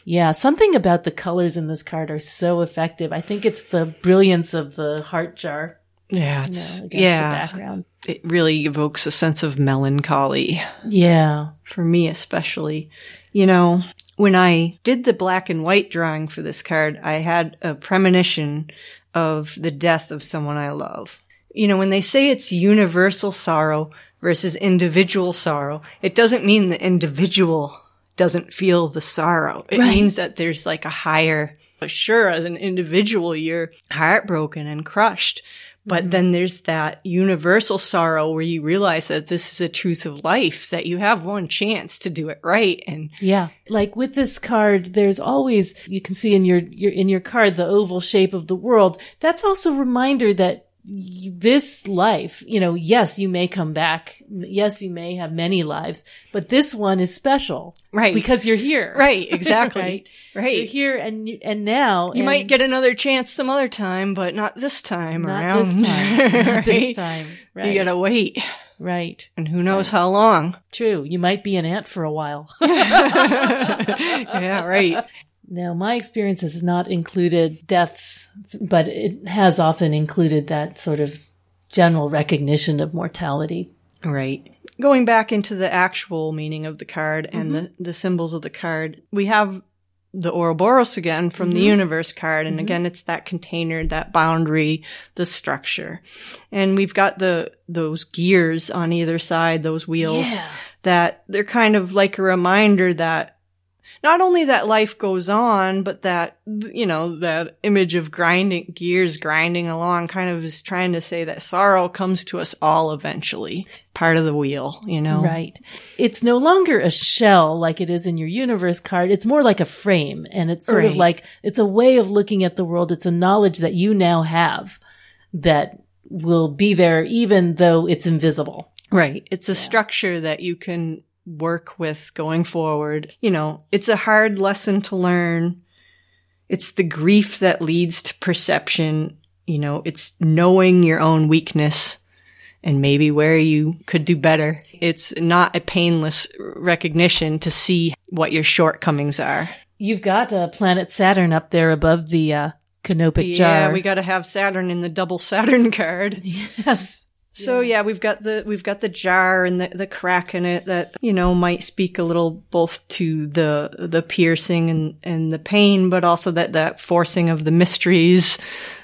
yeah. Something about the colors in this card are so effective. I think it's the brilliance of the heart jar. Yeah. you know, against the yeah. background. It really evokes a sense of melancholy. Yeah. for me especially. You know, when I did the black and white drawing for this card, I had a premonition of the death of someone I love. You know, when they say it's universal sorrow versus individual sorrow, it doesn't mean the individual doesn't feel the sorrow. It Right. means that there's like a higher, sure, as an individual, you're heartbroken and crushed. But mm-hmm. then there's that universal sorrow where you realize that this is a truth of life, that you have one chance to do it right. And Yeah. Like with this card, there's always, you can see in your, your, in your card, the oval shape of the world. That's also a reminder that this life, you know, yes, you may come back. Yes, you may have many lives, but this one is special. Right. Because you're here. right, exactly. right. right. You're here and, and now. You and might get another chance some other time, but not this time not around. this time. Not this time. Right. You gotta wait. right. And who knows how long. True. You might be an ant for a while. yeah, right. Now, my experience has not included deaths, but it has often included that sort of general recognition of mortality. Right. Going back into the actual meaning of the card and mm-hmm. the, the symbols of the card, we have the Ouroboros again from the mm-hmm. universe card. And mm-hmm. again, it's that container, that boundary, the structure. And we've got the, those gears on either side, those wheels Yeah. that they're kind of like a reminder that not only that life goes on, but that, you know, that image of grinding, gears grinding along kind of is trying to say that sorrow comes to us all eventually. Part of the wheel, you know? Right. It's no longer a shell like it is in your universe card. It's more like a frame. And it's sort of like, it's a way of looking at the world. It's a knowledge that you now have that will be there even though it's invisible. Right. It's a structure that you can work with going forward. You know, it's a hard lesson to learn. It's the grief that leads to perception. You know, it's knowing your own weakness and maybe where you could do better. It's not a painless recognition to see what your shortcomings are. You've got uh, planet Saturn up there above the uh, canopic jar. Yeah, we got to have Saturn in the double Saturn card. yes. So yeah, we've got the we've got the jar and the, the crack in it that you know might speak a little both to the the piercing and and the pain, but also that that forcing of the mysteries,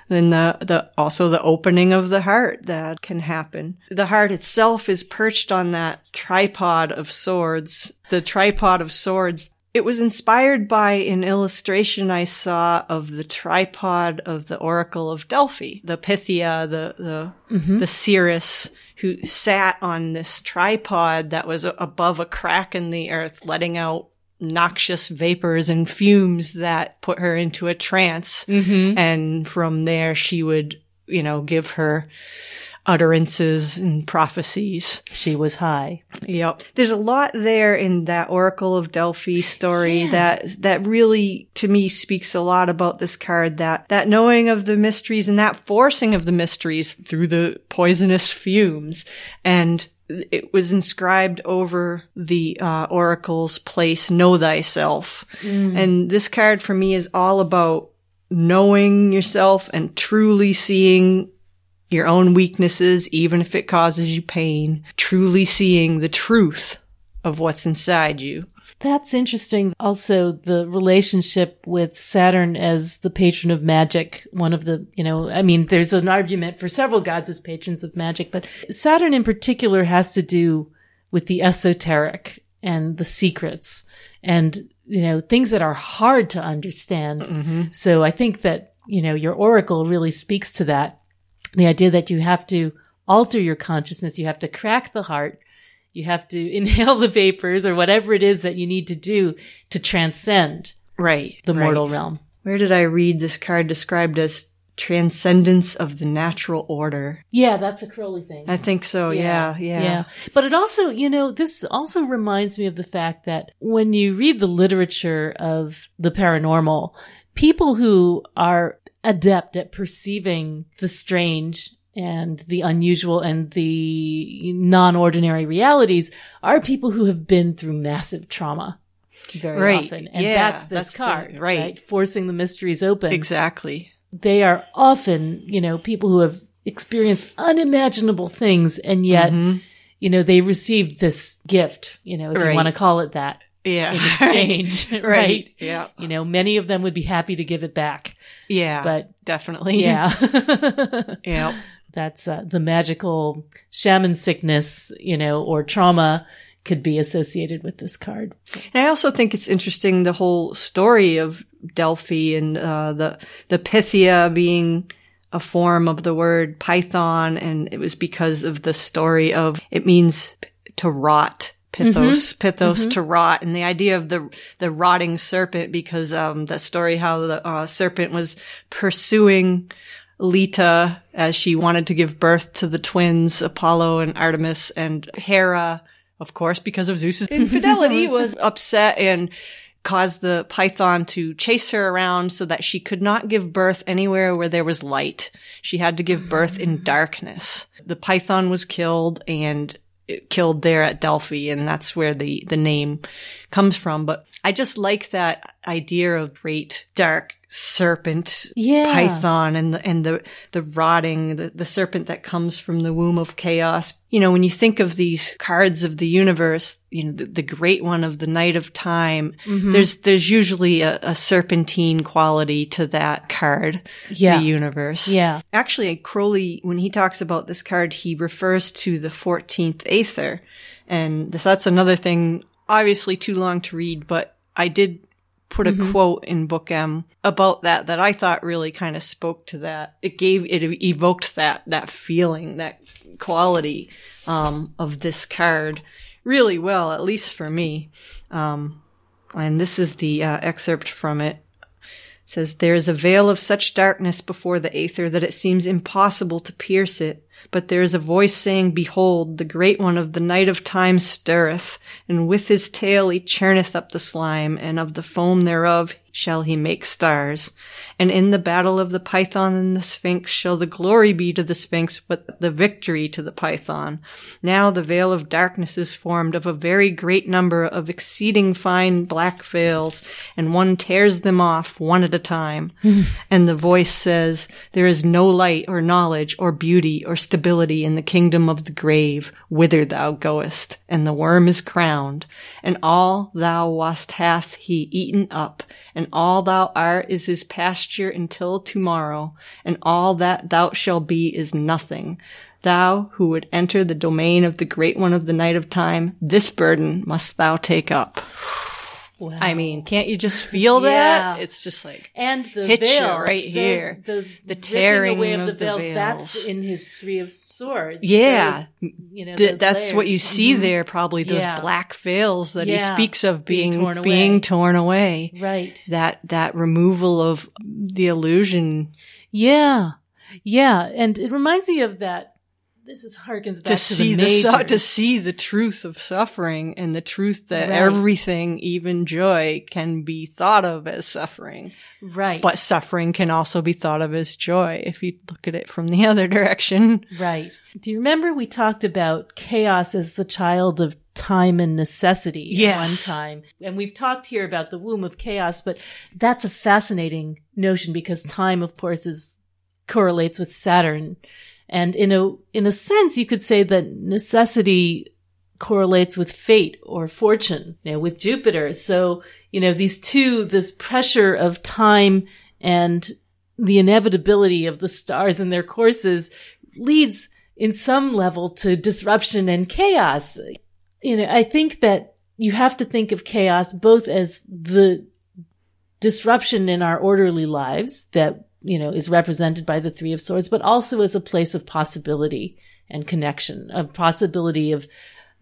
and the the also the opening of the heart that can happen. The heart itself is perched on that tripod of swords. The tripod of swords. It was inspired by an illustration I saw of the tripod of the Oracle of Delphi, the Pythia, the the mm-hmm. the seeress, who sat on this tripod that was above a crack in the earth, letting out noxious vapors and fumes that put her into a trance. Mm-hmm. And from there, she would, you know, give her utterances and prophecies. She was high. Yep. There's a lot there in that Oracle of Delphi story that that really to me speaks a lot about this card that that knowing of the mysteries and that forcing of the mysteries through the poisonous fumes and it was inscribed over the uh, oracle's place know thyself and this card for me is all about knowing yourself and truly seeing your own weaknesses, even if it causes you pain, truly seeing the truth of what's inside you. That's interesting. Also, the relationship with Saturn as the patron of magic. One of the, you know, I mean, there's an argument for several gods as patrons of magic, but Saturn in particular has to do with the esoteric and the secrets and, you know, things that are hard to understand. Mm-hmm. So I think that, you know, your oracle really speaks to that. The idea that you have to alter your consciousness, you have to crack the heart, you have to inhale the vapors or whatever it is that you need to do to transcend Right. the right. mortal realm. Where did I read this card described as transcendence of the natural order? Yeah, that's a Crowley thing. I think so. Yeah. Yeah. But it also, you know, this also reminds me of the fact that when you read the literature of the paranormal, people who are adept at perceiving the strange and the unusual and the non-ordinary realities are people who have been through massive trauma very Right. often. And Yeah, that's this that's the- card, right. right? Forcing the mysteries open Exactly. they are often, you know, people who have experienced unimaginable things and yet, Mm-hmm. you know, they received this gift, you know, if you want to call it that Yeah. in exchange, right. right. Yeah. You know, many of them would be happy to give it back, Yeah. but definitely. yeah, Yeah. that's uh, the magical shaman sickness, you know, or trauma could be associated with this card. And I also think it's interesting the whole story of Delphi and uh, the the Pythia being a form of the word python, and it was because of the story of it means to rot. Pithos, pithos to rot, and the idea of the the rotting serpent, because um, the story how the uh, serpent was pursuing Leto as she wanted to give birth to the twins Apollo and Artemis, and Hera, of course, because of Zeus's infidelity, was upset and caused the python to chase her around so that she could not give birth anywhere where there was light. She had to give birth in darkness. The python was killed and killed there at Delphi, and that's where the the name comes from. But I just like that idea of great dark serpent Yeah. python and the and the the rotting the, the serpent that comes from the womb of chaos you know when you think of these cards of the universe you know the, the great one of the night of time Mm-hmm. there's there's usually a, a serpentine quality to that card Yeah. the universe Yeah. Actually, Crowley, when he talks about this card, he refers to the 14th Aether. And this, that's another thing, obviously too long to read, but I did put a quote in Book M about that, that I thought really kind of spoke to that. It gave, it evoked that, that feeling, that quality, um, of this card really well, at least for me. Um, and this is the uh, excerpt from it says there is a veil of such darkness before the aether that it seems impossible to pierce it but there is a voice saying behold the great one of the night of time stirreth and with his tail he churneth up the slime and of the foam thereof shall he make stars. And in the battle of the python and the sphinx shall the glory be to the sphinx but the victory to the python. Now the veil of darkness is formed of a very great number of exceeding fine black veils and one tears them off one at a time. Hmm. And the voice says there is no light or knowledge or beauty or stability in the kingdom of the grave whither thou goest. And the worm is crowned and all thou wast hath he eaten up and all thou art is his pasture until tomorrow, and all that thou shalt be is nothing. Thou who would enter the domain of the great one of the night of time, this burden must thou take up. Wow. I mean, can't you just feel Yeah. that? It's just like, and the hits you right those- here. Those, The tearing away of, of the the veils. veils. That's in his Three of Swords. Yeah. Those, you know, th- that's what you layers. see Mhm. there, probably those Yeah. black veils that he speaks of Being being, torn being torn away. Right. That, that removal of the illusion Yeah. Yeah. And it reminds me of that. This is harkens back to to, see the the, to see the truth of suffering and the truth that Right. everything, even joy, can be thought of as suffering. right. But suffering can also be thought of as joy if you look at it from the other direction. Right. Do you remember we talked about chaos as the child of time and necessity Yes. one time? And we've talked here about the womb of chaos, but that's a fascinating notion because time, of course, is correlates with Saturn. And in a in a sense, you could say that necessity correlates with fate or fortune, you know, with Jupiter. So, you know, these two, this pressure of time and the inevitability of the stars and their courses leads in some level to disruption and chaos. You know, I think that you have to think of chaos both as the disruption in our orderly lives that, you know, is represented by the Three of Swords, but also as a place of possibility and connection, a possibility of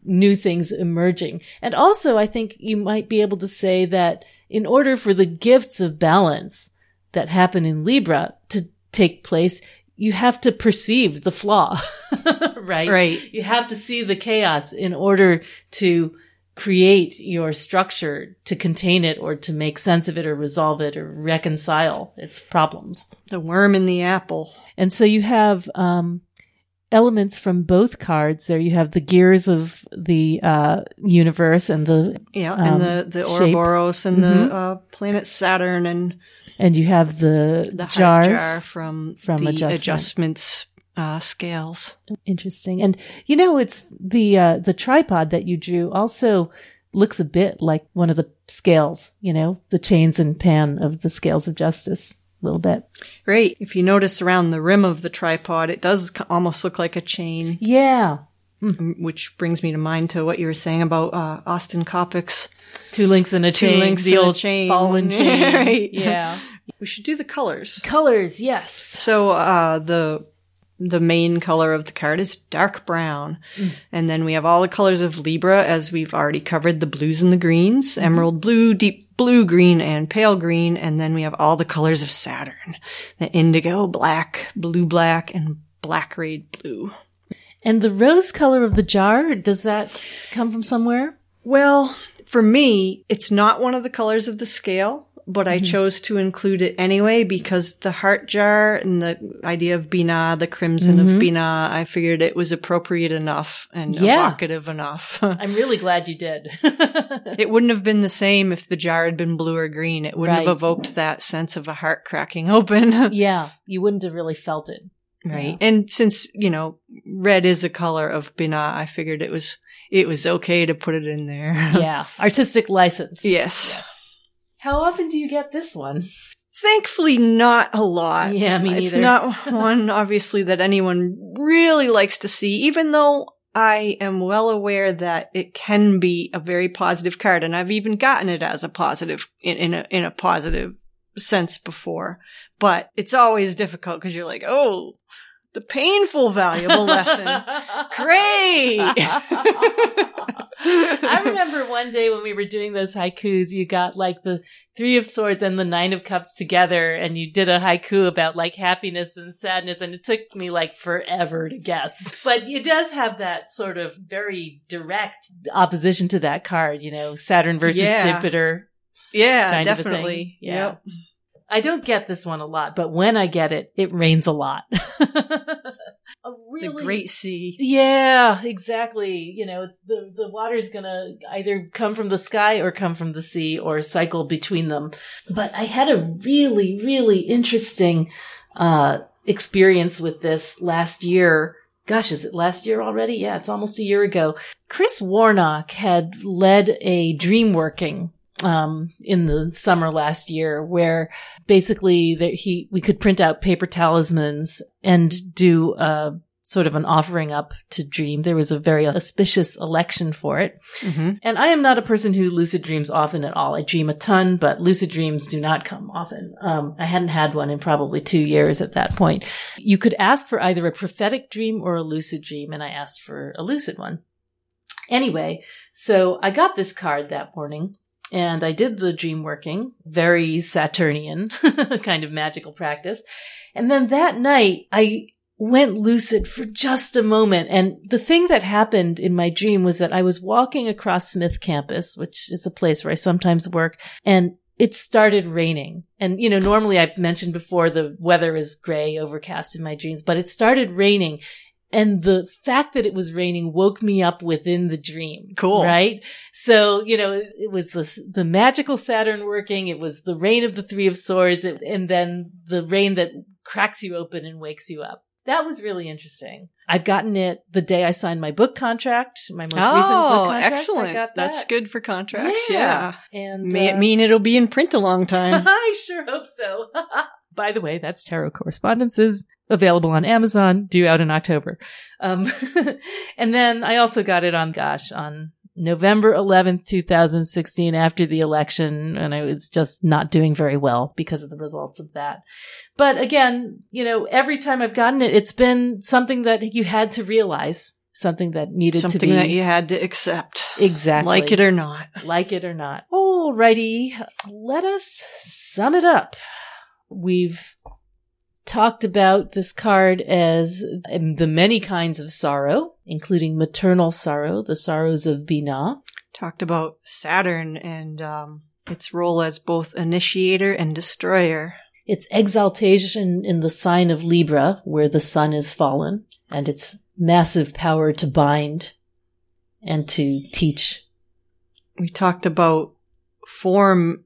new things emerging. And also, I think you might be able to say that in order for the gifts of balance that happen in Libra to take place, you have to perceive the flaw, right? Right. You have to see the chaos in order to create your structure to contain it or to make sense of it or resolve it or reconcile its problems. The worm in the apple. And so you have um, elements from both cards. There you have the gears of the uh, universe and the Yeah, Um, and the, the shape. Ouroboros and Mhm. the uh, planet Saturn and and you have the, the jar. jar, jar from, from the adjustment. adjustments uh, scales. Interesting. And you know, it's the uh, the tripod that you drew also looks a bit like one of the scales. You know, the chains and pan of the scales of justice. A little bit. Right. If you notice around the rim of the tripod, it does almost look like a chain, Yeah. which brings me to mind to what you were saying about uh, Austin Coppock's Two links in a Two chain. links the old chain. fallen chain. Right. Yeah. We should do the colors. Colors. Yes. So uh, the the main color of the card is dark brown, and then we have all the colors of Libra, as we've already covered: the blues and the greens, mm-hmm. emerald blue, deep blue, green, and pale green. And then we have all the colors of Saturn: the indigo, black, blue, black, and black rayed blue. And the rose color of the jar, does that come from somewhere? Well, for me, it's not one of the colors of the scale. But I Mhm. chose to include it anyway because the heart jar and the idea of Binah, the crimson of Mhm. Binah, I figured it was appropriate enough and Yeah. evocative enough. I'm really glad you did. it wouldn't have been the same if the jar had been blue or green. It wouldn't Right. have evoked that sense of a heart cracking open. yeah, you wouldn't have really felt it. Right. And since, you know, red is a color of Binah, I figured it was it was okay to put it in there. Yeah, artistic license. yes. How often do you get this one? Thankfully not a lot. Yeah, me neither. It's not one obviously that anyone really likes to see, even though I am well aware that it can be a very positive card, and I've even gotten it as a positive in, in a in a positive sense before. But it's always difficult because you're like, oh, the painful valuable lesson. Great. I remember one day when we were doing those haikus, you got like the Three of Swords and the Nine of Cups together, and you did a haiku about like happiness and sadness, and it took me like forever to guess. But it does have that sort of very direct opposition to that card, you know, Saturn versus Yeah. Jupiter. Yeah, kind of a thing. definitely. Yeah. Yep. I don't get this one a lot, but when I get it, it rains a lot. a The great sea. yeah, exactly. You know, it's the the water is gonna either come from the sky or come from the sea or cycle between them. But I had a really, really interesting uh experience with this last year. Gosh, is it last year already? Yeah, it's almost a year ago. Chris Warnock had led a dream working um in the summer last year where basically that he we could print out paper talismans and do a sort of an offering up to dream. There was a very auspicious election for it. Hmm and i am not a person who lucid dreams often at all. I dream a ton but lucid dreams do not come often. Um, i hadn't had one in probably two years at that point. You could ask for either a prophetic dream or a lucid dream and i asked for a lucid one. Anyway so i got this card that morning and I did the dream working, very Saturnian kind of magical practice. And then that night I went lucid for just a moment. And the thing that happened in my dream was that I was walking across Smith campus, which is a place where I sometimes work, and it started raining. And, you know, normally I've mentioned before the weather is gray, overcast in my dreams, but it started raining. And the fact that it was raining woke me up within the dream. Cool. Right? So, you know, it, it was the, the magical Saturn working. It was the rain of the Three of Swords. It, and then the rain that cracks you open and wakes you up. That was really interesting. I've gotten it the day I signed my book contract, my most recent book Oh, contract. Excellent. got That's good for contracts. Yeah. And May it uh, mean it'll be in print a long time. I sure hope so. By the way, that's Tarot Correspondences available on Amazon, due out in October. Um, and then I also got it on, gosh, on November 11th, 2016 after the election. And I was just not doing very well because of the results of that. But again, you know, every time I've gotten it, it's been something that you had to realize, something that needed to be. Something that you had to accept. exactly Like it or not. like it or not. Alrighty, let us sum it up. We've talked about this card as um, the many kinds of sorrow, including maternal sorrow, the sorrows of Binah. Talked about Saturn and um, its role as both initiator and destroyer. Its exaltation in the sign of Libra, where the sun is fallen, and its massive power to bind and to teach. We talked about form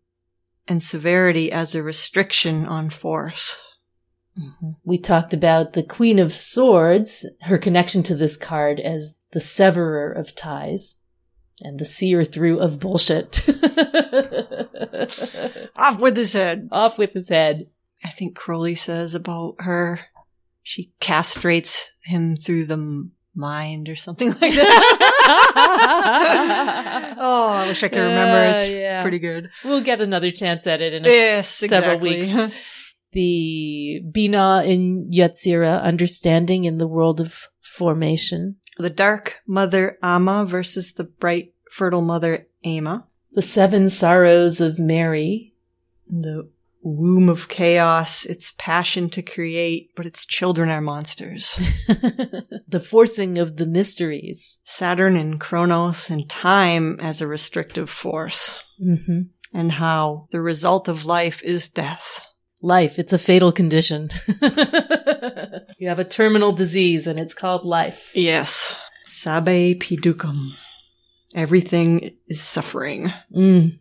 and severity as a restriction on force. Mm-hmm. We talked about the Queen of Swords, her connection to this card as the severer of ties and the seer through of bullshit. Off with his head. Off with his head. I think Crowley says about her, she castrates him through the mind or something like that. I wish I could remember. Uh, yeah. pretty good. We'll get another chance at it in a Yes, several exactly. weeks. the Binah in Yetzira, understanding in the world of formation, the dark mother Ama versus the bright fertile mother Aima. the seven sorrows of Mary, The womb of chaos, its passion to create, but its children are monsters. the forcing of the mysteries. Saturn and Kronos and time as a restrictive force. hmm and how the result of life is death. Life, it's a fatal condition. you have a terminal disease and it's called life. Yes. Sabe pidukam. Everything is suffering. Mm.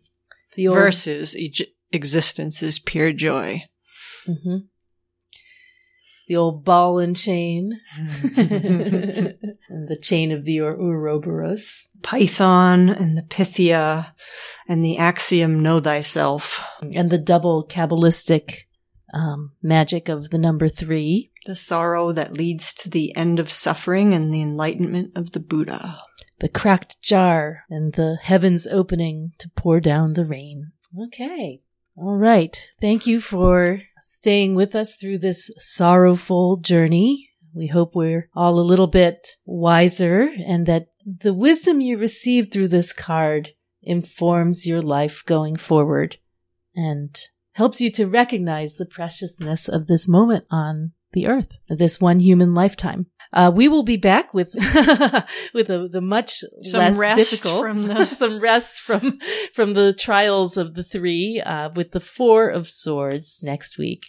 Old, Versus eg- existence is pure joy. Mhm. The old ball and chain. and the chain of the Ur- Ouroboros. Python and the Pythia and the axiom know thyself. And the double Kabbalistic um, magic of the number three. The sorrow that leads to the end of suffering and the enlightenment of the Buddha. the cracked jar and the heavens opening to pour down the rain. Okay. All right. Thank you for staying with us through this sorrowful journey. We hope we're all a little bit wiser and that the wisdom you received through this card informs your life going forward and helps you to recognize the preciousness of this moment on the earth, this one human lifetime. Uh, we will be back with with a, the much Some less rest difficult, from the- some rest from from the trials of the three, uh, with the four of swords next week.